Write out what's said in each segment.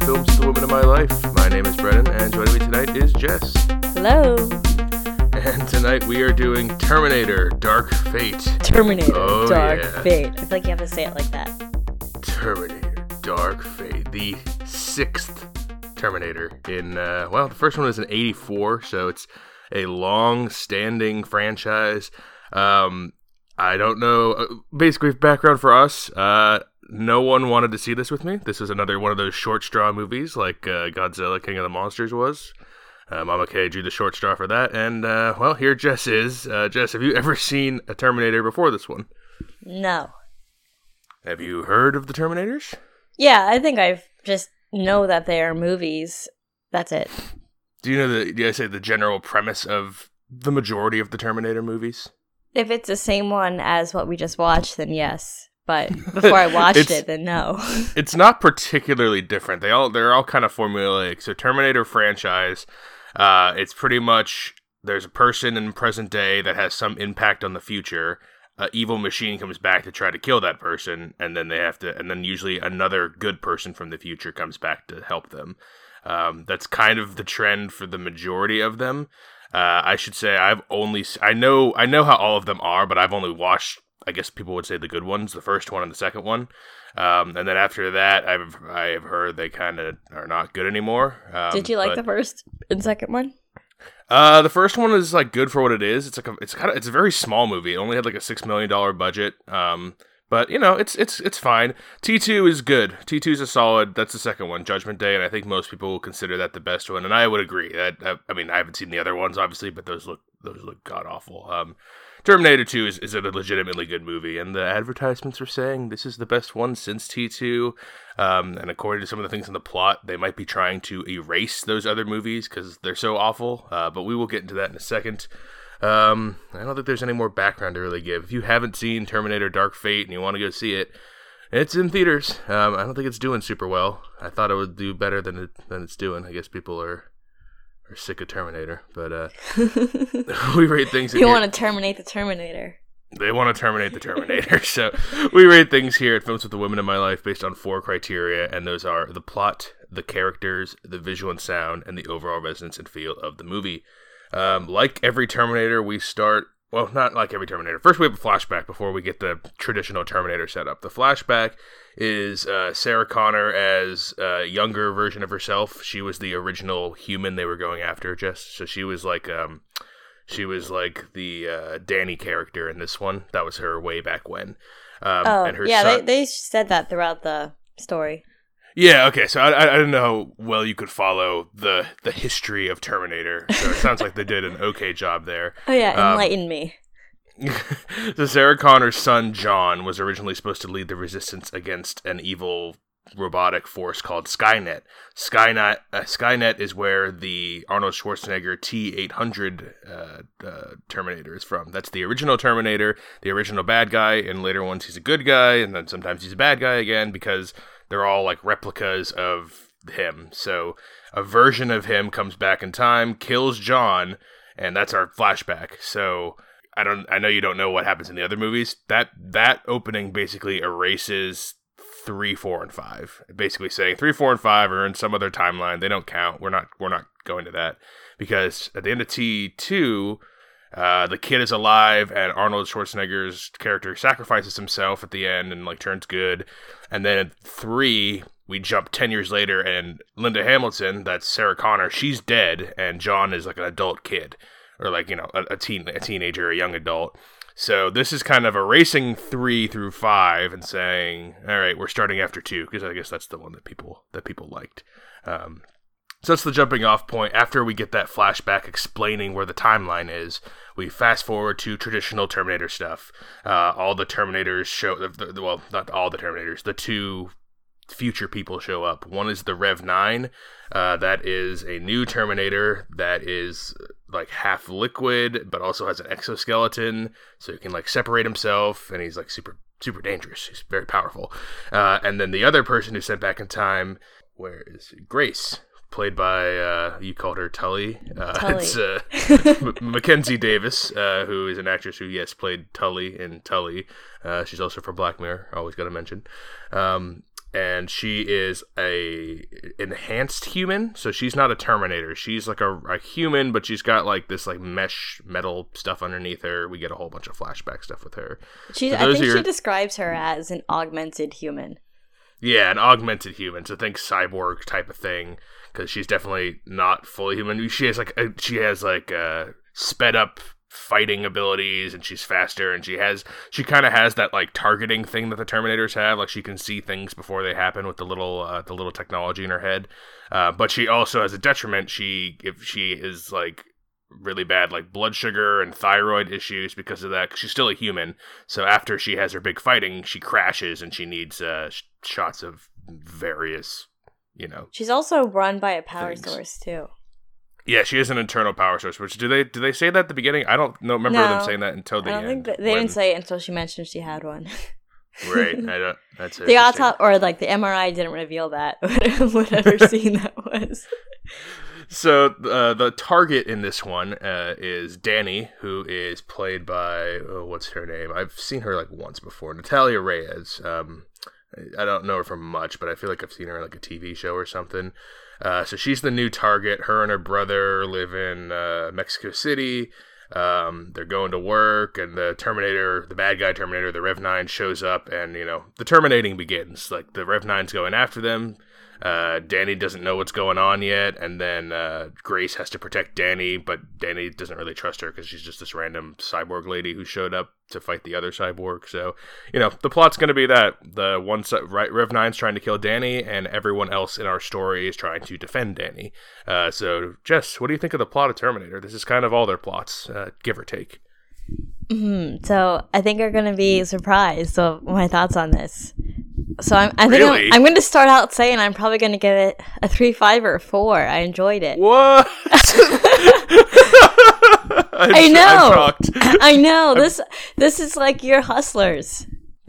Films the Woman in My Life. My name is Brennan, and joining me tonight is Jess. Hello. And tonight we are doing Terminator Dark Fate. Terminator Oh, Dark yeah. Fate. I feel like you have to say it like that. Terminator Dark Fate, the sixth Terminator in, uh, well, the first one was in 84, so it's a long standing franchise. Um, I don't know. uh, Basically, background for us. Uh, no one wanted to see this with me. This was another one of those short straw movies, like uh, Godzilla King of the Monsters was. Uh, Mama K drew the short straw for that, and uh, well, here Jess is. Uh, Jess, have you ever seen a Terminator before this one? No. Have you heard of the Terminators? Yeah, I think I just know that they are movies. That's it. Do you know the? Do I say the general premise of the majority of the Terminator movies? If it's the same one as what we just watched, then yes. But before I watched it, then no. It's not particularly different. They all they're all kind of formulaic. So Terminator franchise, uh, it's pretty much there's a person in present day that has some impact on the future. A evil machine comes back to try to kill that person, and then they have to, and then usually another good person from the future comes back to help them. Um, that's kind of the trend for the majority of them. Uh, I should say I've only I know I know how all of them are, but I've only watched I guess people would say the good ones, the first one and the second one. Um, and then after that, I've I've heard they kind of are not good anymore. Um, Did you like but- the first and second one? Uh, the first one is like good for what it is. It's like a, it's kind of it's a very small movie. It only had like a six million dollar budget. Um, but you know it's it's it's fine. T two is good. T two is a solid. That's the second one, Judgment Day, and I think most people will consider that the best one. And I would agree. That, that I mean I haven't seen the other ones obviously, but those look those look god awful. Um, Terminator 2 is, is a legitimately good movie, and the advertisements are saying this is the best one since T2. Um, and according to some of the things in the plot, they might be trying to erase those other movies because they're so awful. Uh, but we will get into that in a second. Um, I don't think there's any more background to really give. If you haven't seen Terminator Dark Fate and you want to go see it, it's in theaters. Um, I don't think it's doing super well. I thought it would do better than it than it's doing. I guess people are are sick of Terminator, but uh, we rate things. You want to terminate the Terminator. they want to terminate the Terminator. so we rate things here at Films with the Women in My Life based on four criteria, and those are the plot, the characters, the visual and sound, and the overall resonance and feel of the movie. Um, like every Terminator, we start. Well, not like every Terminator. First, we have a flashback before we get the traditional Terminator setup. The flashback is uh, Sarah Connor as a younger version of herself. She was the original human they were going after, just so she was like um, she was like the uh, Danny character in this one. That was her way back when. Um, Oh, and her yeah, son- they, they said that throughout the story. Yeah. Okay, so I, I I don't know how well you could follow the the history of Terminator. So it sounds like they did an okay job there. Oh, yeah, Um, enlighten me. so Sarah Connor's son John was originally supposed to lead the resistance against an evil robotic force called Skynet. Skynet uh, Skynet is where the Arnold Schwarzenegger T800 uh, uh, Terminator is from. That's the original Terminator, the original bad guy. In later ones, he's a good guy, and then sometimes he's a bad guy again because they're all like replicas of him. So a version of him comes back in time, kills John, and that's our flashback. So I don't I know you don't know what happens in the other movies. That that opening basically erases three, four, and five. Basically saying three, four, and five are in some other timeline. They don't count. We're not we're not going to that. Because at the end of T two, uh, the kid is alive and Arnold Schwarzenegger's character sacrifices himself at the end and like turns good. And then three, we jump 10 years later and Linda Hamilton, that's Sarah Connor, she's dead and John is like an adult kid or like, you know, a, a teen a teenager, a young adult. So this is kind of erasing 3 through 5 and saying, all right, we're starting after 2 because I guess that's the one that people that people liked. Um, so that's the jumping off point. After we get that flashback explaining where the timeline is, we fast forward to traditional Terminator stuff. Uh, all the Terminators show, well, not all the Terminators, the two future people show up. One is the Rev 9. Uh, that is a new Terminator that is like half liquid, but also has an exoskeleton, so he can like separate himself, and he's like super super dangerous. He's very powerful. Uh, and then the other person who's sent back in time, where is? Grace? Played by uh, you called her Tully. Uh, Tully. It's uh, M- Mackenzie Davis, uh, who is an actress who yes played Tully in Tully. Uh, she's also from Black Mirror. Always got to mention. Um, and she is a enhanced human. So she's not a Terminator. She's like a, a human, but she's got like this like mesh metal stuff underneath her. We get a whole bunch of flashback stuff with her. She, So I think are she describes her as an augmented human. Yeah, an augmented human. So think cyborg type of thing because she's definitely not fully human. She has like a, she has like uh, sped up fighting abilities and she's faster and she has she kind of has that like targeting thing that the terminators have. Like she can see things before they happen with the little uh, the little technology in her head. Uh, but she also has a detriment she if she is like really bad like blood sugar and thyroid issues because of that she's still a human. So after she has her big fighting she crashes and she needs uh, sh- shots of various you know She's also run by a power Things. source too. yeah she is an internal power source which do they do they say that at the beginning i don't know remember them saying that until the I don't end think they when- didn't say it until she mentioned she had one. right i don't that's it. the interesting. autop or like the MRI didn't reveal that. Whatever scene that was. So uh, the target in this one uh, is Danny, who is played by oh, what's her name? I've seen her like once before, Natalia Reyes. Um, I don't know her from much, but I feel like I've seen her in like a TV show or something. Uh, so she's the new target. Her and her brother live in uh, Mexico City. Um, they're going to work, and the Terminator, the bad guy Terminator, the Rev Nine shows up, and you know the terminating begins. Like the Rev Nine's going after them. Uh, Danny doesn't know what's going on yet, and then uh, Grace has to protect Danny, but Danny doesn't really trust her because she's just this random cyborg lady who showed up to fight the other cyborg. So, you know, the plot's going to be that the one right, Rev Nine's trying to kill Danny, and everyone else in our story is trying to defend Danny. Uh, so, Jess, what do you think of the plot of Terminator? This is kind of all their plots, uh, give or take. Mhm. So I think you're gonna be surprised of my thoughts on this. So I'm, I think Really? I'm, I'm going to start out saying I'm probably going to give it a three, five, or four. I enjoyed it. What? I know. I know this. This is like your hustlers.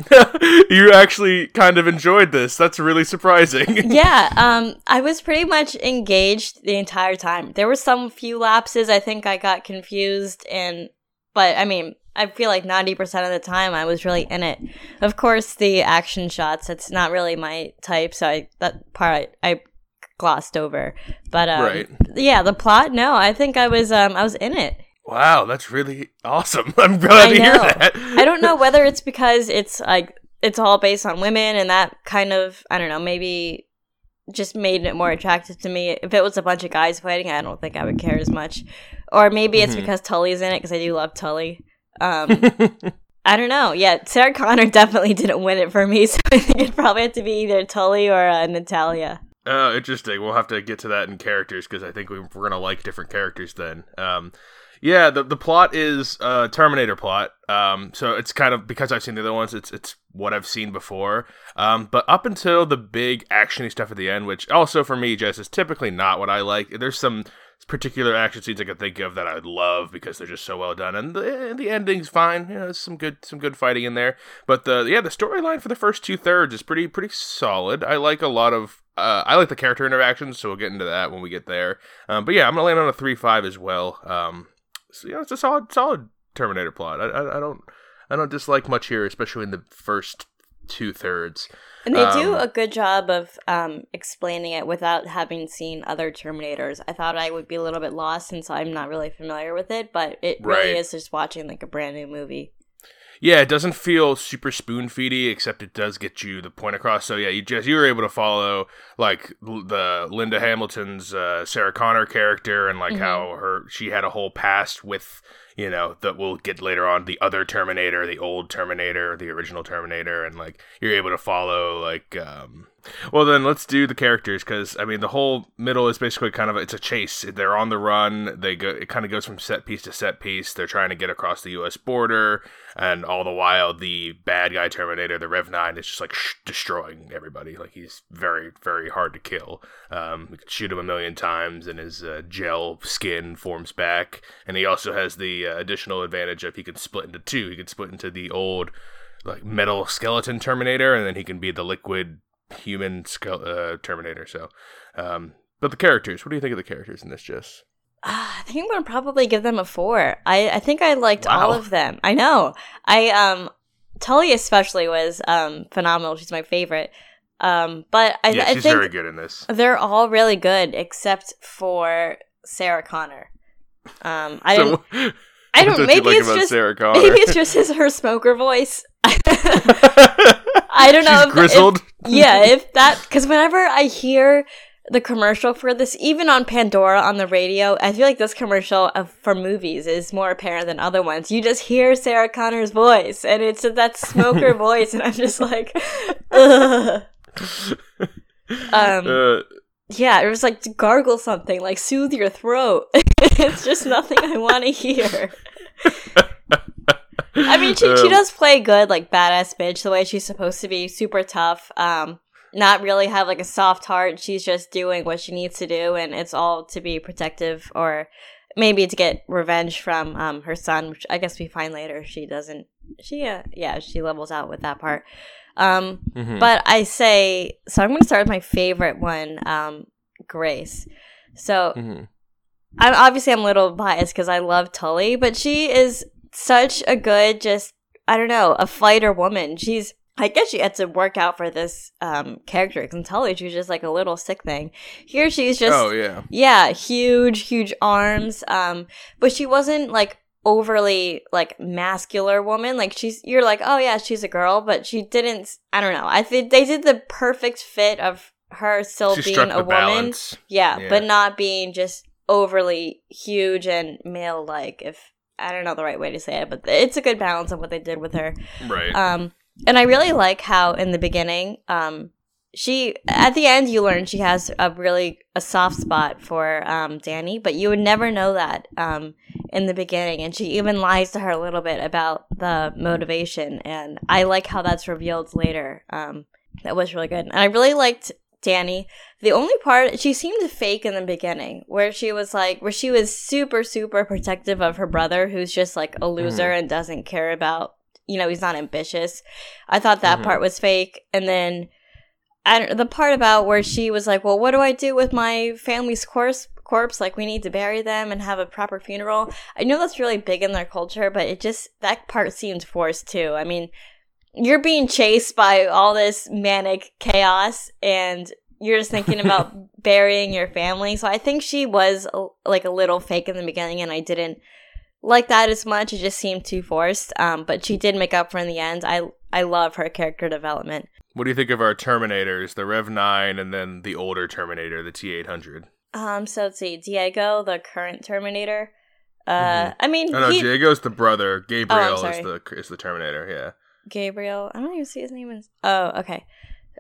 you actually kind of enjoyed this. That's really surprising. yeah, um, I was pretty much engaged the entire time. There were some few lapses. I think I got confused, and but I mean, I feel like ninety percent of the time I was really in it. Of course, the action shots. It's not really my type, so I that part I, I glossed over. But um, Right. yeah, the plot. No, I think I was um, I was in it. Wow, that's really awesome. I'm glad I to hear that. I don't know whether it's because it's like it's all based on women and that kind of I don't know, maybe just made it more attractive to me. If it was a bunch of guys fighting, I don't think I would care as much. Or maybe it's Mhm. because Tully's in it because I do love Tully. Um, I don't know. Yeah, Sarah Connor definitely didn't win it for me, so I think it probably had to be either Tully or uh, Natalia. Oh, interesting. We'll have to get to that in characters because I think we, we're gonna like different characters then. Um, yeah, the the plot is a Terminator plot. Um, so it's kind of because I've seen the other ones. It's it's what I've seen before. Um, but up until the big actiony stuff at the end, which also for me, Jess, is typically not what I like. There's some particular action scenes I can think of that I would love because they're just so well done, and the the ending's fine. You know, there's some good some good fighting in there. But the yeah, the storyline for the first two thirds is pretty pretty solid. I like a lot of uh, I like the character interactions, so we'll get into that when we get there. Um, but yeah, I'm gonna land on a three five as well. Um, so yeah, it's a solid solid Terminator plot. I, I, I don't I don't dislike much here, especially in the first two thirds. And they do Um, a good job of um, explaining it without having seen other Terminators. I thought I would be a little bit lost since I'm not really familiar with it, but it really is just watching like a brand new movie. Yeah, it doesn't feel super spoon feedy, except it does get you the point across. So yeah, you just you were able to follow like the Linda Hamilton's uh, Sarah Connor character and like Mhm. how her she had a whole past with you know that we'll get later on the other Terminator, the old Terminator, the original Terminator, and like you're able to follow like um. Well then, let's do the characters because I mean the whole middle is basically kind of it's a chase. They're on the run. They go. It kind of goes from set piece to set piece. They're trying to get across the U.S. border, and all the while the bad guy Terminator, the Rev Nine, is just like sh- destroying everybody. Like he's very very hard to kill. Um, shoot him a million times, and his uh, gel skin forms back. And he also has the uh, additional advantage of he can split into two. He can split into the old like metal skeleton Terminator, and then he can be the liquid human ske- uh, Terminator. So, um, but the characters. What do you think of the characters in this, Jess? Ah, I think I'm gonna probably give them a four. I, I think I liked all of them. I know. I um Tully especially was um phenomenal. She's my favorite. Um, but I, yeah, I she's think very good in this. they're all really good except for Sarah Connor. Um, I don't. I don't. Maybe like it's just. Sarah Connor. Maybe it's just his her smoker voice. I don't know. She's if- if- grizzled. yeah, if that because whenever I hear the commercial for this, even on Pandora on the radio, I feel like this commercial of, for movies is more apparent than other ones. You just hear Sarah Connor's voice, and it's that smoker voice, and I'm just like, ugh. Um, Uh, yeah, it was like to gargle something, like soothe your throat. it's just nothing I want to hear. I mean, she, she Um, does play good, like badass bitch, the way she's supposed to be, super tough. Um, not really have like a soft heart. She's just doing what she needs to do, and it's all to be protective or maybe to get revenge from um her son, which I guess we find later. She doesn't. She uh, yeah, she levels out with that part. Um, mhm. but I say so. I'm going to start with my favorite one, um, Grace. So Mhm. I'm obviously I'm a little biased because I love Tully, but she is such a good, just I don't know, a fighter woman. She's I guess she had to work out for this um character because in Tully she was just like a little sick thing. Here she's just oh yeah. yeah, huge, huge arms. Um, but she wasn't like overly like masculine woman. Like she's you're like, oh yeah, she's a girl, but she didn't. I don't know. I think they did the perfect fit of her still She being a woman. Yeah, Yeah. but not being just overly huge and male like. If I don't know the right way to say it, but it's a good balance of what they did with her. Right. Um, and I really like how in the beginning, um, she at the end you learn she has a really a soft spot for um Danny, but you would never know that um in the beginning, and she even lies to her a little bit about the motivation, and I like how that's revealed later. Um, that was really good, and I really liked Danny. The only part she seemed fake in the beginning, where she was like, where she was super super protective of her brother, who's just like a loser and doesn't care about you know he's not ambitious. I thought that Mhm. part was fake, and then I don't, the part about where she was like, "Well, what do I do with my family's corpse? Corpse? Like, we need to bury them and have a proper funeral." I know that's really big in their culture, but it just that part seemed forced too. I mean, you're being chased by all this manic chaos, and you're just thinking about burying your family. So I think she was a, like a little fake in the beginning, and I didn't like that as much. It just seemed too forced. Um, but she did make up for in the end. I I love her character development. what do you think of our Terminators, the Rev Nine, and then the older Terminator, the T eight hundred? Um, so let's see, Diego, the current Terminator. Uh, I mean, Oh no, he, Diego's the brother. Gabriel is the is the Terminator. Yeah. Gabriel. I don't even see his name. In, oh, okay.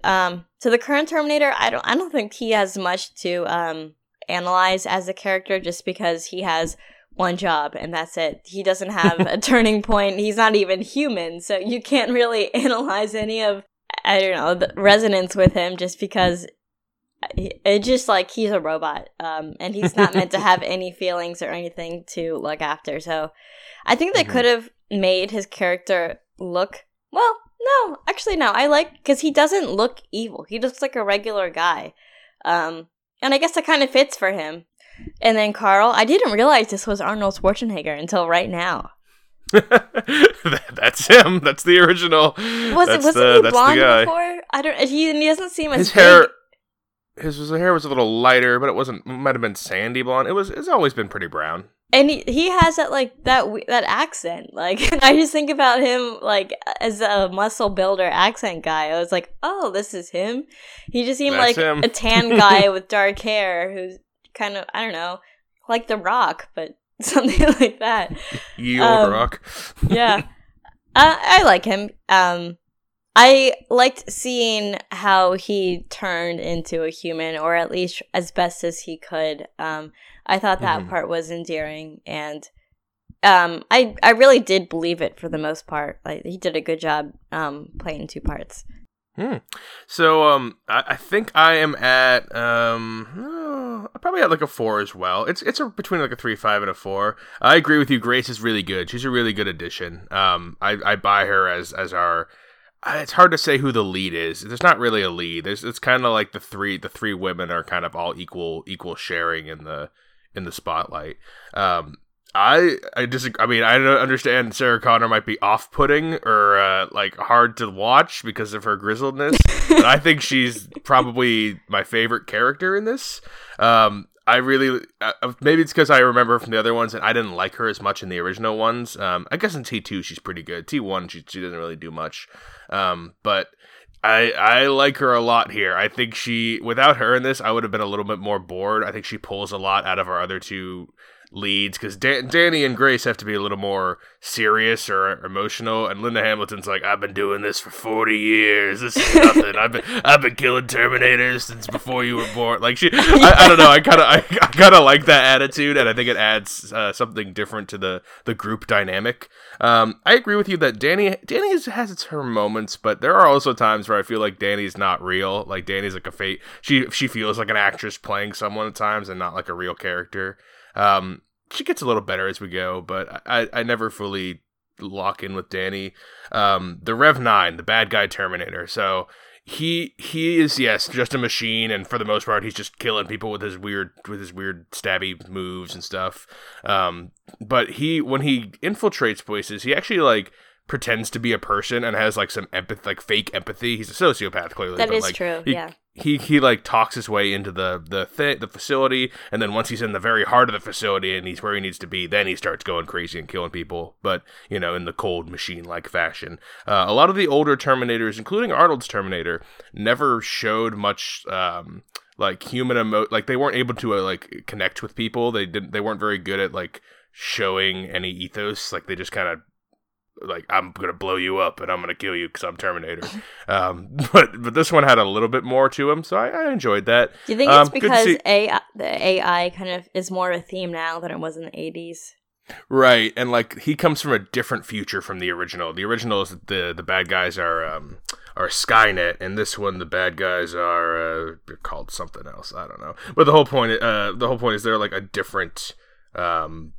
Um, so the current Terminator, I don't, I don't think he has much to um analyze as a character, just because he has one job and that's it. He doesn't have a turning point. He's not even human, so you can't really analyze any of I don't know the resonance with him, just because it's just like he's a robot, um, and he's not meant to have any feelings or anything to look after. So, I think they Mhm. could have made his character look well. No, actually, no. I like because he doesn't look evil. He looks like a regular guy, um, and I guess that kind of fits for him. And then Carl, I didn't realize this was Arnold Schwarzenegger until right now. that's him. That's the original. Was that's it wasn't the, he blonde before? I don't. He, he doesn't seem as His big. hair, his, his hair was a little lighter, but it wasn't. Might have been sandy blonde. It was. It's always been pretty brown. And he, he has that like that that accent. Like i just think about him like as a muscle builder accent guy. I was like oh this is him. He just seemed That's like him. a tan guy with dark hair who's kind of i don't know like the rock but something like that. Old Um, rock. yeah. Uh, i like him. Um i liked seeing how he turned into a human or at least as best as he could um i thought that Mhm. part was endearing and um i i really did believe it for the most part like he did a good job um playing two parts So um, I, I think I am at um, I'm probably at like a four as well. It's it's a, between like a three, five, and a four. I agree with you. Grace is really good. She's a really good addition. Um, I I buy her as as our. Uh, It's hard to say who the lead is. There's not really a lead. There's it's kind of like the three the three women are kind of all equal equal sharing in the in the spotlight. Um, I I disagree. I mean, I don't understand. Sarah Connor might be off-putting or uh, like hard to watch because of her grizzledness. but I think she's probably my favorite character in this. Um, I really uh, uh maybe it's because I remember from the other ones and I didn't like her as much in the original ones. Um, I guess in T two she's pretty good. T one she she doesn't really do much. Um, but I I like her a lot here. I think she without her in this I would have been a little bit more bored. I think she pulls a lot out of our other two leads because Dan- Danny and Grace have to be a little more serious or emotional, and Linda Hamilton's like, "I've been doing this for forty years. This is nothing. I've been I've been killing Terminators since before you were born." Like she, I, I don't know. I kind of I, I kind of like that attitude, and I think it adds uh, something different to the the group dynamic. Um, I agree with you that Danny Danny has, has its her moments, but there are also times where I feel like Danny's not real. Like Danny's like a fake. She she feels like an actress playing someone at times, and not like a real character. Um, she gets a little better as we go, but I, I never fully lock in with Danny. Um, the Rev Nine, the bad guy Terminator. So he he is yes just a machine, and for the most part, he's just killing people with his weird with his weird stabby moves and stuff. Um, but he when he infiltrates places, he actually like pretends to be a person and has like some empathy, like fake empathy. He's a sociopath, clearly. That is like, true. He, yeah. He he like talks his way into the the th- the facility, and then once he's in the very heart of the facility and he's where he needs to be, then he starts going crazy and killing people. But you know, in the cold machine like fashion. Uh, a lot of the older Terminators, including Arnold's Terminator, never showed much. Um, like human emo like they weren't able to uh, like connect with people they didn't they weren't very good at like showing any ethos like they just kind of like I'm gonna blow you up and I'm gonna kill you because I'm Terminator. um, but but this one had a little bit more to him, so I, I enjoyed that. Do you think Um, it's because see- AI, the AI kind of is more of a theme now than it was in the 80s? Right, and like he comes from a different future from the original. The original is the the bad guys are um are Skynet, and this one the bad guys are uh, called something else. I don't know. But the whole point uh the whole point is they're like a different um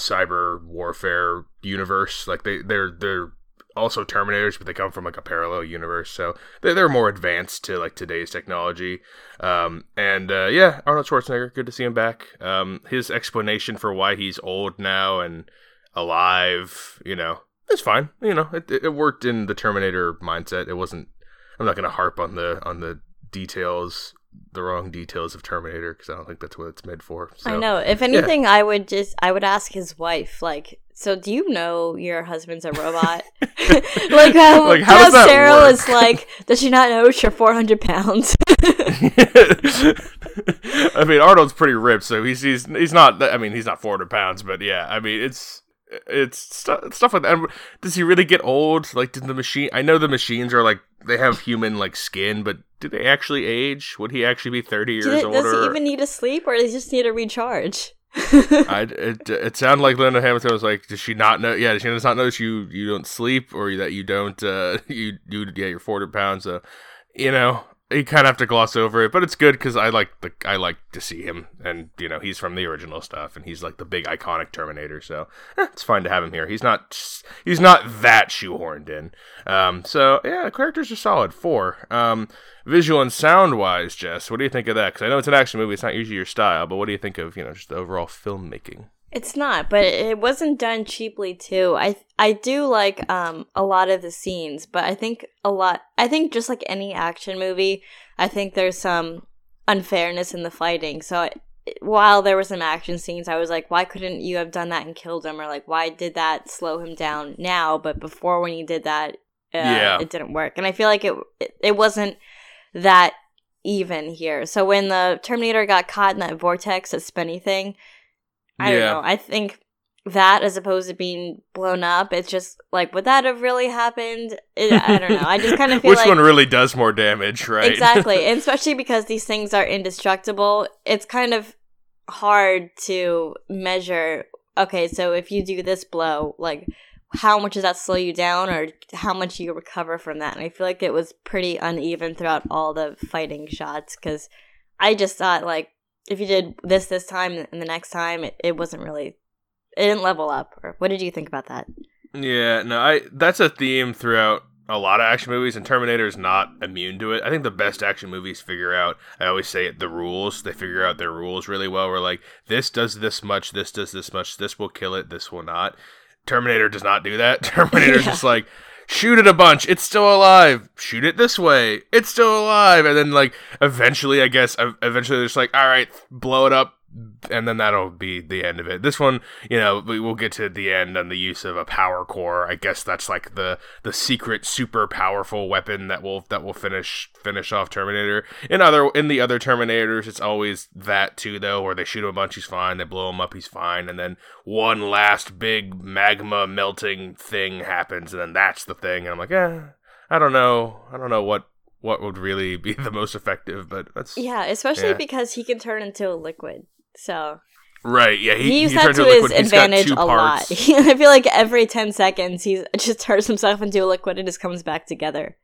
cyber warfare universe. Like they they're they're also Terminators, but they come from like a parallel universe, so they're, they're more advanced to like today's technology. Um, and uh, yeah, Arnold Schwarzenegger, good to see him back. Um, his explanation for why he's old now and alive, you know, it's fine. You know, it, it worked in the Terminator mindset. It wasn't. I'm not to harp on the on the details, the wrong details of Terminator because I don't think that's what it's made for. So. I know. If anything, I would just I would ask his wife, like, so do you know your husband's a robot? like how, Like, how how, Sarah work? was like, does she not know you're 400 pounds? I mean, Arnold's pretty ripped, so he's he's he's not. I mean, he's not 400 pounds, but yeah, I mean, it's it's stu- stuff like that. Does he really get old? Like, did the machine? I know the machines are like they have human like skin, but do they actually age? Would he actually be 30 years they- older? does he even need to sleep, or does he just need to recharge? I, it, it sounded like Linda Hamilton was like, does she not know? Yeah, does she does not notice you you don't sleep or that you don't uh you you yeah you're 400 pounds. So you know you kind of have to gloss over it, but it's good because I like the I like to see him, and you know he's from the original stuff, and he's like the big iconic Terminator. So eh, it's fine to have him here. He's not he's not that shoehorned in. Um, so yeah, characters are solid. Four. Um, visual and sound wise, Jess, what do you think of that? Because I know it's an action movie; it's not usually your style, but what do you think of you know just the overall filmmaking? It's not, but it wasn't done cheaply too. I I do like um a lot of the scenes, but I think a lot I think just like any action movie, I think there's some unfairness in the fighting. So I, while there were some action scenes, I was like, why couldn't you have done that and killed him or like why did that slow him down now, but before when you did that uh, Yeah. it didn't work. And I feel like it it, it wasn't that even here. So when the Terminator got caught in that vortex, that spinny thing, I Yeah. don't know. I think that as opposed to being blown up, it's just like would that have really happened? It, I don't know. I just kind of feel Which like one really does more damage, right? exactly, and especially because these things are indestructible. It's kind of hard to measure. Okay, so if you do this blow, like how much does that slow you down, or how much you recover from that? And I feel like it was pretty uneven throughout all the fighting shots because I just thought like if you did this this time and the next time, it, it wasn't really it didn't level up. Or what did you think about that? Yeah, no, I that's a theme throughout a lot of action movies, and Terminator is not immune to it. I think the best action movies figure out. I always say it, the rules. They figure out their rules really well. We're like, this does this much, this does this much, this will kill it, this will not. Terminator does not do that. Terminator's Yeah. just like shoot it a bunch. It's still alive. Shoot it this way. It's still alive. And then like eventually, I guess eventually they're just like, all right, blow it up. And then that'll be the end of it. This one, you know, we will get to the end on the use of a power core. I guess that's like the the secret, super powerful weapon that will that will finish finish off Terminator. In other in the other Terminators, it's always that too, though, where they shoot him a bunch, he's fine. They blow him up, he's fine. And then one last big magma melting thing happens, and then that's the thing. And I'm like, eh, I don't know, I don't know what what would really be the most effective, but that's Yeah, especially Yeah. because he can turn into a liquid. So right. Yeah, he, he, used that to his liquid. Advantage a lot. I feel like every ten seconds he just turns himself into a liquid and just comes back together.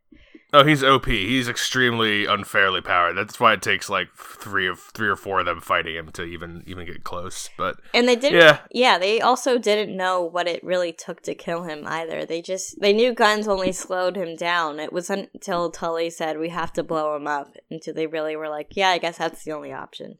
Oh, he's OP. He's extremely unfairly powered. That's why it takes like three of three or four of them fighting him to even even get close. But And they didn't. yeah, Yeah, they also didn't know what it really took to kill him either. They just they knew guns only slowed him down. It wasn't until Tully said we have to blow him up until they really were like, yeah, I guess that's the only option.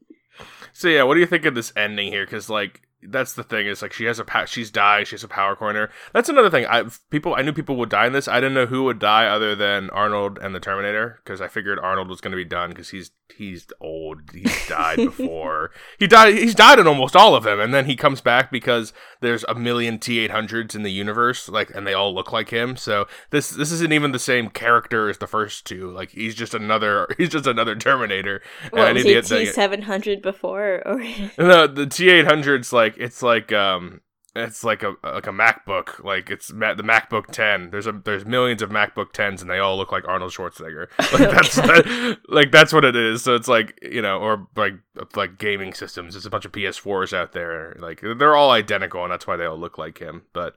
So yeah, what do you think of this ending here? Because like that's the thing is like she has a pa- she's died. She has a power corner. That's another thing. I people I knew people would die in this. I didn't know who would die other than Arnold and the Terminator because I figured Arnold was going to be done because he's he's old. He's died before. he died. He's died in almost all of them, and then he comes back because there's a million T eight hundreds in the universe, like, and they all look like him. So this this isn't even the same character as the first two. Like he's just another he's just another Terminator. What was he the- T seven hundred before or no, the T800's like it's like um it's like a like a MacBook. Like it's ma- the MacBook Ten. There's a there's millions of MacBook Tens, and they all look like Arnold Schwarzenegger. Like that's that, like that's what it is. So it's like you know, or like like gaming systems. There's a bunch of PS4s out there. Like they're all identical, and that's why they all look like him. But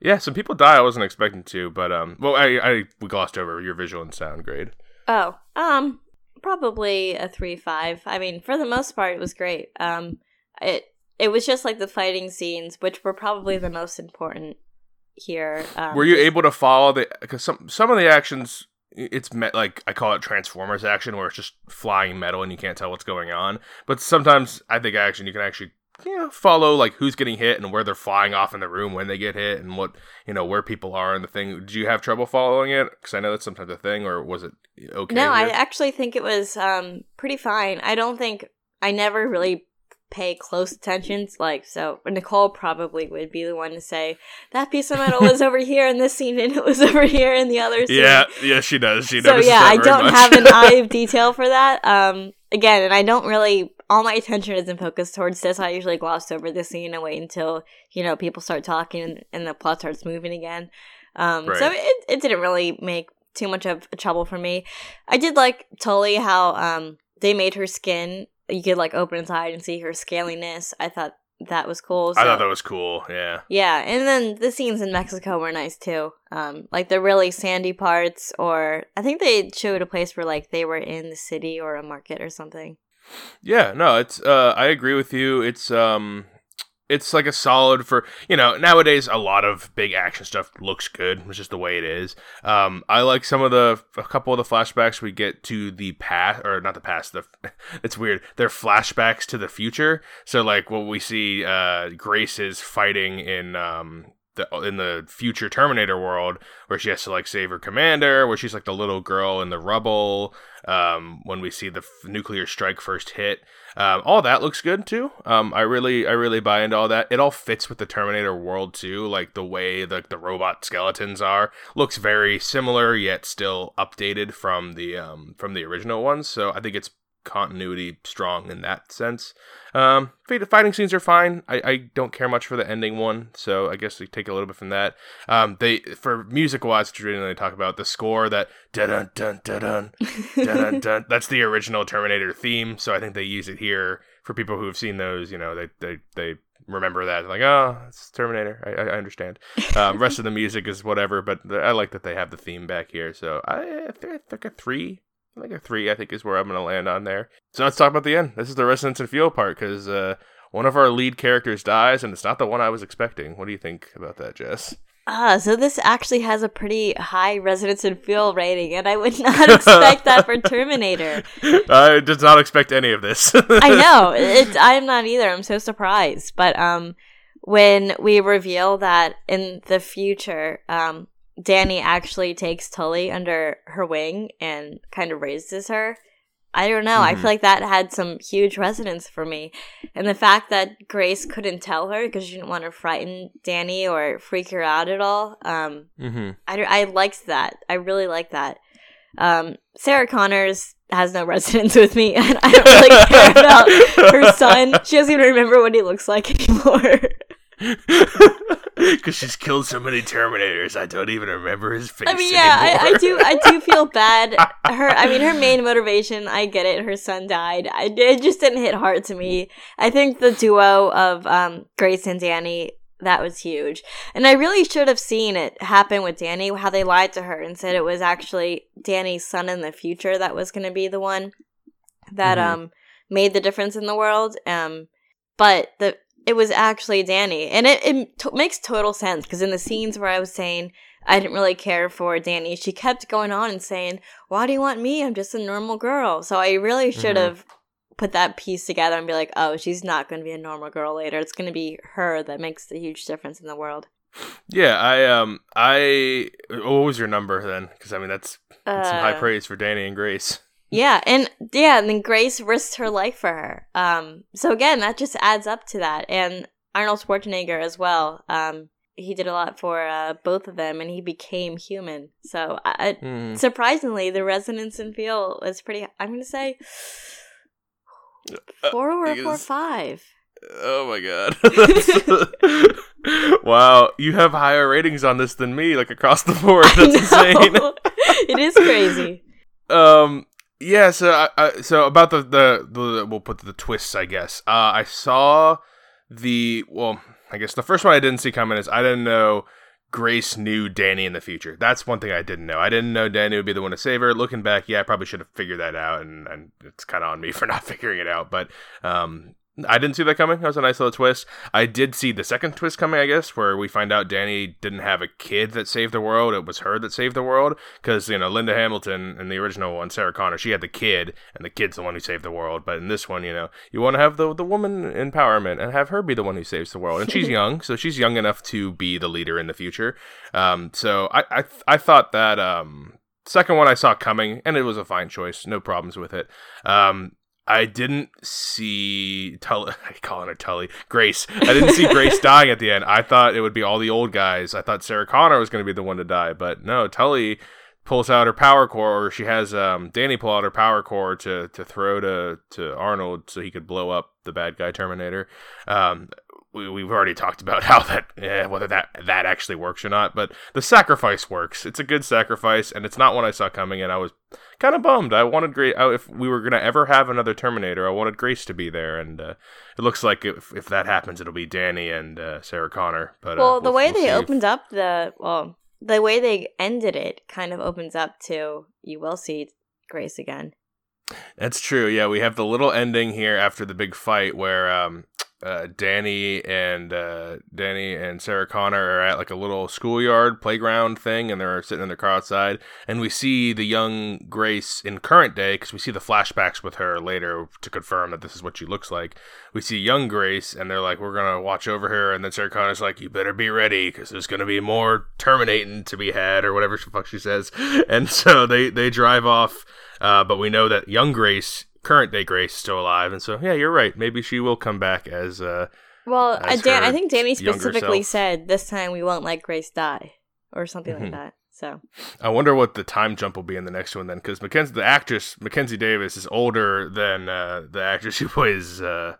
yeah, some people die. I wasn't expecting to, but um, well, I I we glossed over your visual and sound grade. Oh, um, probably a three five. I mean, for the most part, it was great. Um, it it was just like the fighting scenes, which were probably the most important here. Um, Were you able to follow the because some some of the actions it's met like I call it Transformers action where it's just flying metal and you can't tell what's going on. But sometimes I think action you can actually you know follow like who's getting hit and where they're flying off in the room when they get hit and what you know where people are in the thing. Did you have trouble following it? Because I know that's sometimes a thing, or was it okay? No, I actually think it was um pretty fine. I don't think I never really pay close attention. Like so, Nicole probably would be the one to say that piece of metal was over here in this scene, and it was over here in the other scene. yeah, yeah, she does. She so yeah, I don't much. have an eye of detail for that. Um, again, and I don't really. All my attention isn't focused towards this. I usually gloss over the scene and wait until you know people start talking and, and the plot starts moving again. Um, so it it didn't really make too much of a trouble for me. I did like Tully how um they made her skin. You could like open its eye and see her scaliness. I thought that was cool. I thought that was cool. Yeah. yeah, and then the scenes in Mexico were nice too. Um, like the really sandy parts, or I think they showed a place where like they were in the city or a market or something. Yeah, no, it's uh I agree with you. It's um it's like a solid for you know, nowadays a lot of big action stuff looks good. It's just the way it is. Um I like some of the a couple of the flashbacks we get to the past or not the past, the it's weird. They're flashbacks to the future. So like what we see uh Grace is fighting in um the, in the future Terminator world, where she has to like save her commander, where she's like the little girl in the rubble. Um, when we see the f- nuclear strike first hit, um, all that looks good too. Um, I really, I really buy into all that. It all fits with the Terminator world too, like the way the the robot skeletons are looks very similar yet still updated from the um from the original ones. So I think it's continuity strong in that sense. Um, fight- fighting scenes are fine. I, I don't care much for the ending one, so I guess we take a little bit from that. Um, they for music wise, which we didn't really talk about the score that dun dun dun dun dun dun. That's the original Terminator theme, so I think they use it here for people who have seen those. You know, they they they remember that like oh it's terminator i, I understand um, rest of the music is whatever but i like that they have the theme back here so i, I think, I think a three I think a three, I think, is where I'm going to land on there. So let's talk about the end. This is the resonance and feel part because uh, one of our lead characters dies, and it's not the one I was expecting. What do you think about that, Jess? Ah, so this actually has a pretty high resonance and Feel rating, and I would not expect that for Terminator. I did not expect any of this. I know. It, I'm not either. I'm so surprised. But um, when we reveal that in the future, um, Danny actually takes Tully under her wing and kind of raises her, I don't know. Mm-hmm. I feel like that had some huge resonance for me. And the fact that Grace couldn't tell her because she didn't want to frighten Danny or freak her out at all. Um, mm-hmm. I, I liked that. I really liked that. Um, Sarah Connors has no resonance with me, and I don't really care about her son. She doesn't even remember what he looks like anymore. Because she's killed so many Terminators, I don't even remember his face. I mean, yeah, I, I, do. I do feel bad. Her, I mean, her main motivation. I get it. Her son died. I, it just didn't hit hard to me. I think the duo of um, Grace and Danny that was huge, and I really should have seen it happen with Danny. How they lied to her and said it was actually Danny's son in the future that was going to be the one that mm-hmm. um made the difference in the world. Um, but the it was actually Danny. And it, it t- makes total sense because in the scenes where I was saying I didn't really care for Danny, she kept going on and saying, Why do you want me? I'm just a normal girl. So I really should have mm-hmm. put that piece together and be like, Oh, she's not going to be a normal girl later. It's going to be her that makes the huge difference in the world. Yeah, I um I what was your number then? Because I mean that's, that's uh, some high uh, praise for Danny and Grace. Yeah, and yeah, and then Grace risked her life for her. Um, so again, that just adds up to that. And Arnold Schwarzenegger as well. Um, he did a lot for uh, both of them, and he became human. So I, mm. surprisingly, the resonance and feel is pretty. I'm gonna say uh, four or four five. Oh my god! wow, you have higher ratings on this than me, like across the board. That's insane. it is crazy. Um, yeah, so I, I, so about the, the, the we'll put the twists, I guess. Uh, I saw the well, I guess the first one I didn't see coming is I didn't know Grace knew Danny in the future. That's one thing I didn't know. I didn't know Danny would be the one to save her. Looking back, yeah, I probably should have figured that out, and, and it's kind of on me for not figuring it out. But um, I didn't see that coming. That was a nice little twist. I did see the second twist coming, I guess, where we find out Danny didn't have a kid that saved the world. It was her that saved the world. Because, you know, Linda Hamilton in the original one, Sarah Connor, she had the kid, and the kid's the one who saved the world. But in this one, you know, you want to have the, the woman empowerment and have her be the one who saves the world. And she's young, so she's young enough to be the leader in the future. Um, so I, I, I thought that. Um, second one I saw coming, and it was a fine choice. No problems with it. Um, I didn't see Tully. I calling her Tully. Grace. I didn't see Grace dying at the end. I thought it would be all the old guys. I thought Sarah Connor was going to be the one to die, but no. Tully pulls out her power core, or she has um, Danny pull out her power core to to throw to to Arnold so he could blow up the bad guy Terminator. Um, we, we've already talked about how that eh, whether that that actually works or not but the sacrifice works it's a good sacrifice and it's not one i saw coming and i was kind of bummed i wanted grace if we were going to ever have another terminator i wanted grace to be there and uh, it looks like if, if that happens it'll be danny and uh, sarah connor but uh, well, the way we'll they opened up the well the way they ended it kind of opens up to you will see grace again that's true. Yeah, we have the little ending here after the big fight where um, uh, Danny and uh, Danny and Sarah Connor are at like a little schoolyard playground thing, and they're sitting in their car outside. And we see the young Grace in current day because we see the flashbacks with her later to confirm that this is what she looks like. We see young Grace, and they're like, "We're gonna watch over her." And then Sarah Connor's like, "You better be ready because there's gonna be more terminating to be had, or whatever the fuck she says." And so they they drive off. Uh, but we know that young Grace current day Grace is still alive, and so yeah, you're right. Maybe she will come back as uh. Well, as Dan, I think Danny specifically said this time we won't let Grace die, or something mm-hmm. like that. So I wonder what the time jump will be in the next one then, because Mackenzie, the actress Mackenzie Davis, is older than uh, the actress who plays uh,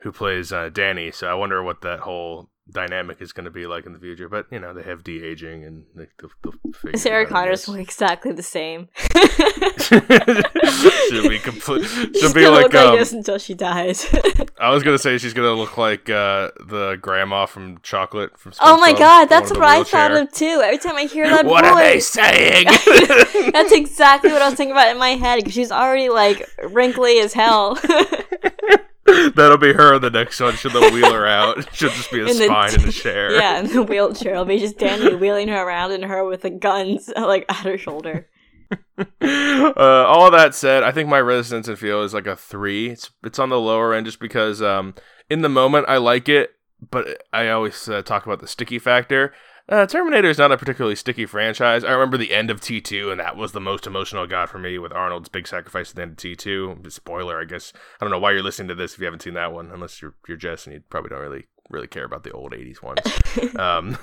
who plays uh, Danny. So I wonder what that whole dynamic is going to be like in the future. But you know, they have de aging and they'll Sarah Connor's look exactly the same. she'll be complete. She'll be like, um, like this until she dies. I was gonna say she's gonna look like uh, the grandma from Chocolate from. Oh my god, that's what I thought of too. Every time I hear that, what voice, are they saying? that's exactly what I was thinking about in my head because she's already like wrinkly as hell. That'll be her in the next one. She'll wheel her out. She'll just be a In the spine in the chair. Yeah, in the wheelchair. I'll be just Danny wheeling her around and her with the guns like at her shoulder. uh, all that said, I think my resonance and feel is like a three. It's it's on the lower end just because um, in the moment I like it, but I always uh, talk about the sticky factor. Uh, Terminator is not a particularly sticky franchise. I remember the end of T2, and that was the most emotional it got for me with Arnold's big sacrifice at the end of T2. Spoiler, I guess. I don't know why you're listening to this if you haven't seen that one, unless you're you're Jess and you probably don't really really care about the old 80s ones. um,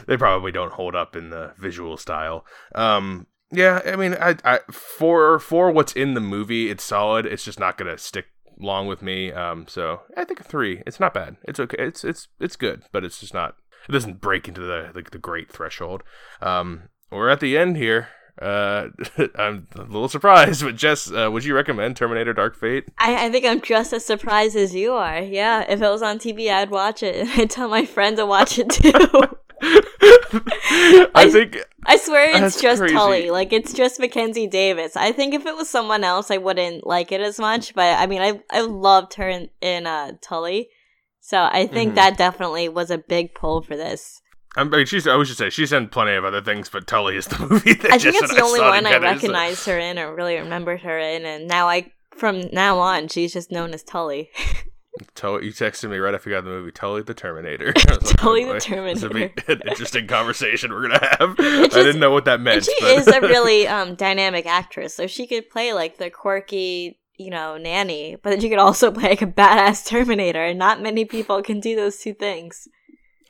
they probably don't hold up in the visual style. Um, yeah, I mean, I, I for for what's in the movie, it's solid. It's just not gonna stick long with me. Um, so I think a three. It's not bad. It's okay. It's it's it's good, but it's just not. It doesn't break into the the, the great threshold. Um, we're at the end here. Uh, I'm a little surprised, but Jess, uh, would you recommend Terminator: Dark Fate? I, I think I'm just as surprised as you are. Yeah, if it was on TV, I'd watch it. And I'd tell my friends to watch it too. I, I- think I swear it's just crazy. Tully. Like it's just Mackenzie Davis. I think if it was someone else, I wouldn't like it as much. But I mean, I I loved her in, in uh, Tully, so I think Mhm. that definitely was a big pull for this. I mean, she's. I was just say she's in plenty of other things, but Tully is the movie that I think it's the only saw one I so- recognized her in or really remembered her in, and now I from now on she's just known as Tully. Tully, you texted me right after you got the movie Tully the Terminator. I like, Tully oh the boy, This would be Terminator. an interesting conversation we're gonna have. It's I didn't know what that meant. she but- is a really um, dynamic actress, so she could play like the quirky, you know, nanny, but you could also play like a badass Terminator, and not many people can do those two things.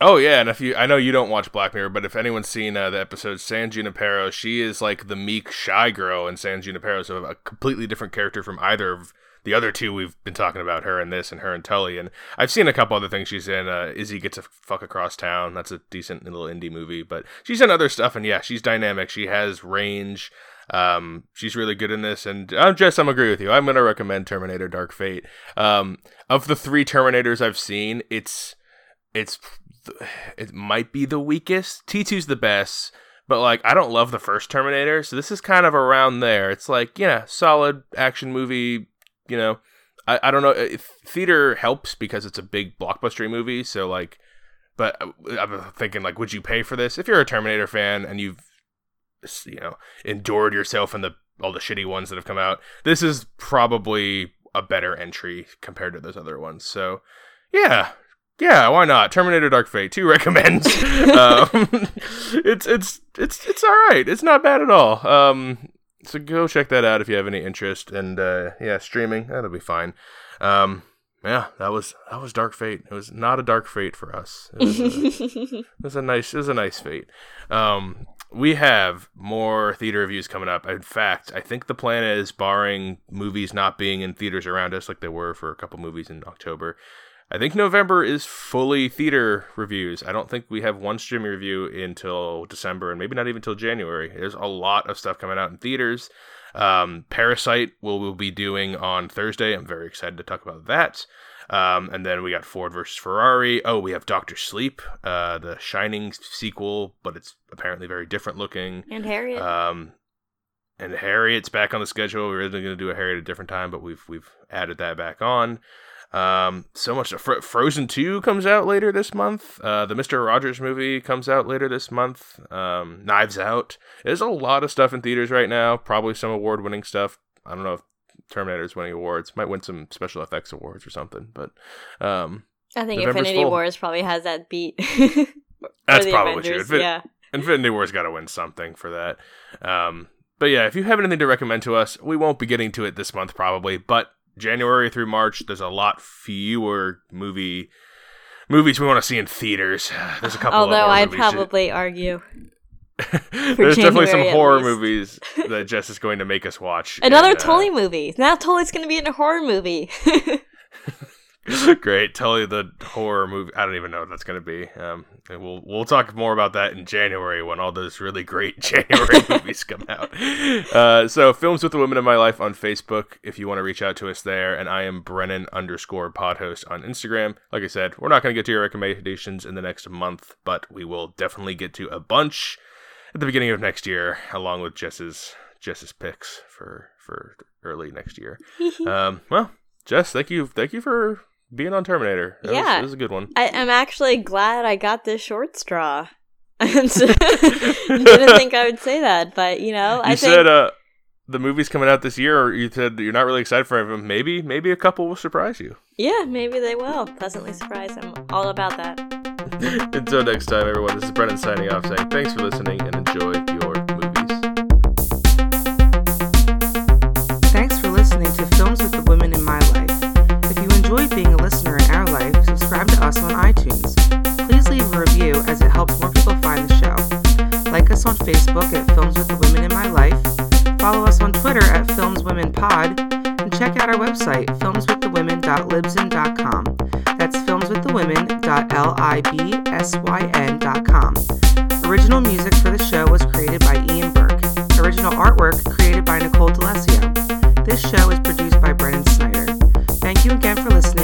Oh yeah, and if you, I know you don't watch Black Mirror, but if anyone's seen uh, the episode San Junipero, she is like the meek, shy girl in San Junipero, so a completely different character from either of the other two we've been talking about, her and this and her and Tully. And I've seen a couple other things she's in. Uh, Izzy gets a fuck across town. That's a decent little indie movie, but she's in other stuff, and yeah, she's dynamic. She has range. Um, she's really good in this, and I'm Jess. I'm agree with you. I'm gonna recommend Terminator: Dark Fate. Um, of the three Terminators I've seen, it's it's it might be the weakest. T2's the best, but like I don't love the first Terminator, so this is kind of around there. It's like, yeah, solid action movie, you know. I, I don't know if theater helps because it's a big blockbuster movie, so like but uh, I'm thinking like would you pay for this if you're a Terminator fan and you've you know endured yourself in the all the shitty ones that have come out. This is probably a better entry compared to those other ones. So, yeah, yeah, why not? Terminator: Dark Fate. Two recommends. um, it's it's it's it's all right. It's not bad at all. Um, so go check that out if you have any interest. And uh, yeah, streaming that'll be fine. Um, yeah, that was that was Dark Fate. It was not a dark fate for us. It was, uh, it was a nice it was a nice fate. Um, we have more theater reviews coming up. In fact, I think the plan is, barring movies not being in theaters around us like they were for a couple movies in October, I think November is fully theater reviews. I don't think we have one streaming review until December, and maybe not even until January. There's a lot of stuff coming out in theaters. Um, Parasite will we'll be doing on Thursday. I'm very excited to talk about that. Um, and then we got Ford versus Ferrari. Oh, we have Doctor Sleep, uh, the Shining sequel, but it's apparently very different looking. and Harriet. Um, and Harriet's back on the schedule. We were originally going to do a Harriet at a different time, but we've we've added that back on. Um, so much. Fro- Frozen Two comes out later this month. Uh, the Mister Rogers movie comes out later this month. Um, Knives Out. There's a lot of stuff in theaters right now. Probably some award-winning stuff. I don't know if Terminator's winning awards. Might win some special effects awards or something. But um, I think November's Infinity full. Wars probably has that beat. That's probably true. Yeah. Infinity War's got to win something for that. Um, but yeah, if you have anything to recommend to us, we won't be getting to it this month probably, but January through March, there's a lot fewer movie movies we want to see in theaters. There's a couple. of Although I'd probably argue there's definitely some horror least. movies that Jess is going to make us watch. another and, uh, Tully movie. Now Tully's going to be in a horror movie. Great, Tully the horror movie. I don't even know what that's going to be. Um, we'll we'll talk more about that in January when all those really great January movies come out. Uh, so, films with the women in my life on Facebook. If you want to reach out to us there, and I am Brennan underscore Podhost on Instagram. Like I said, we're not going to get to your recommendations in the next month, but we will definitely get to a bunch at the beginning of next year, along with Jess's Jess's picks for for early next year. Um, well, Jess, thank you, thank you for being on Terminator. That Yeah. was, was a good one. I, I'm actually glad I got this short straw. Didn't think I would say that, but you know, You I think said uh, the movie's coming out this year, or you said you're not really excited for it. Maybe, maybe a couple will surprise you. yeah, maybe they will. Pleasantly surprise. I'm all about that. Until next time, everyone. This is Brennan signing off, saying thanks for listening and enjoy your movies. Thanks for listening to Films with the Women in My Life. If you enjoyed being a listener in our life, subscribe to us on iTunes. Please leave a review as it helps more people find the show. Like us on Facebook at Films with the Women in My Life. Follow us on Twitter at FilmsWomenPod. And check out our website, filmswiththewomen.libsyn.com. That's www.libsyn.com. Original music for the show was created by Ian Burke. Original artwork created by Nicole D'Alessio. This show is produced by Brendan Snyder. Thank you again for listening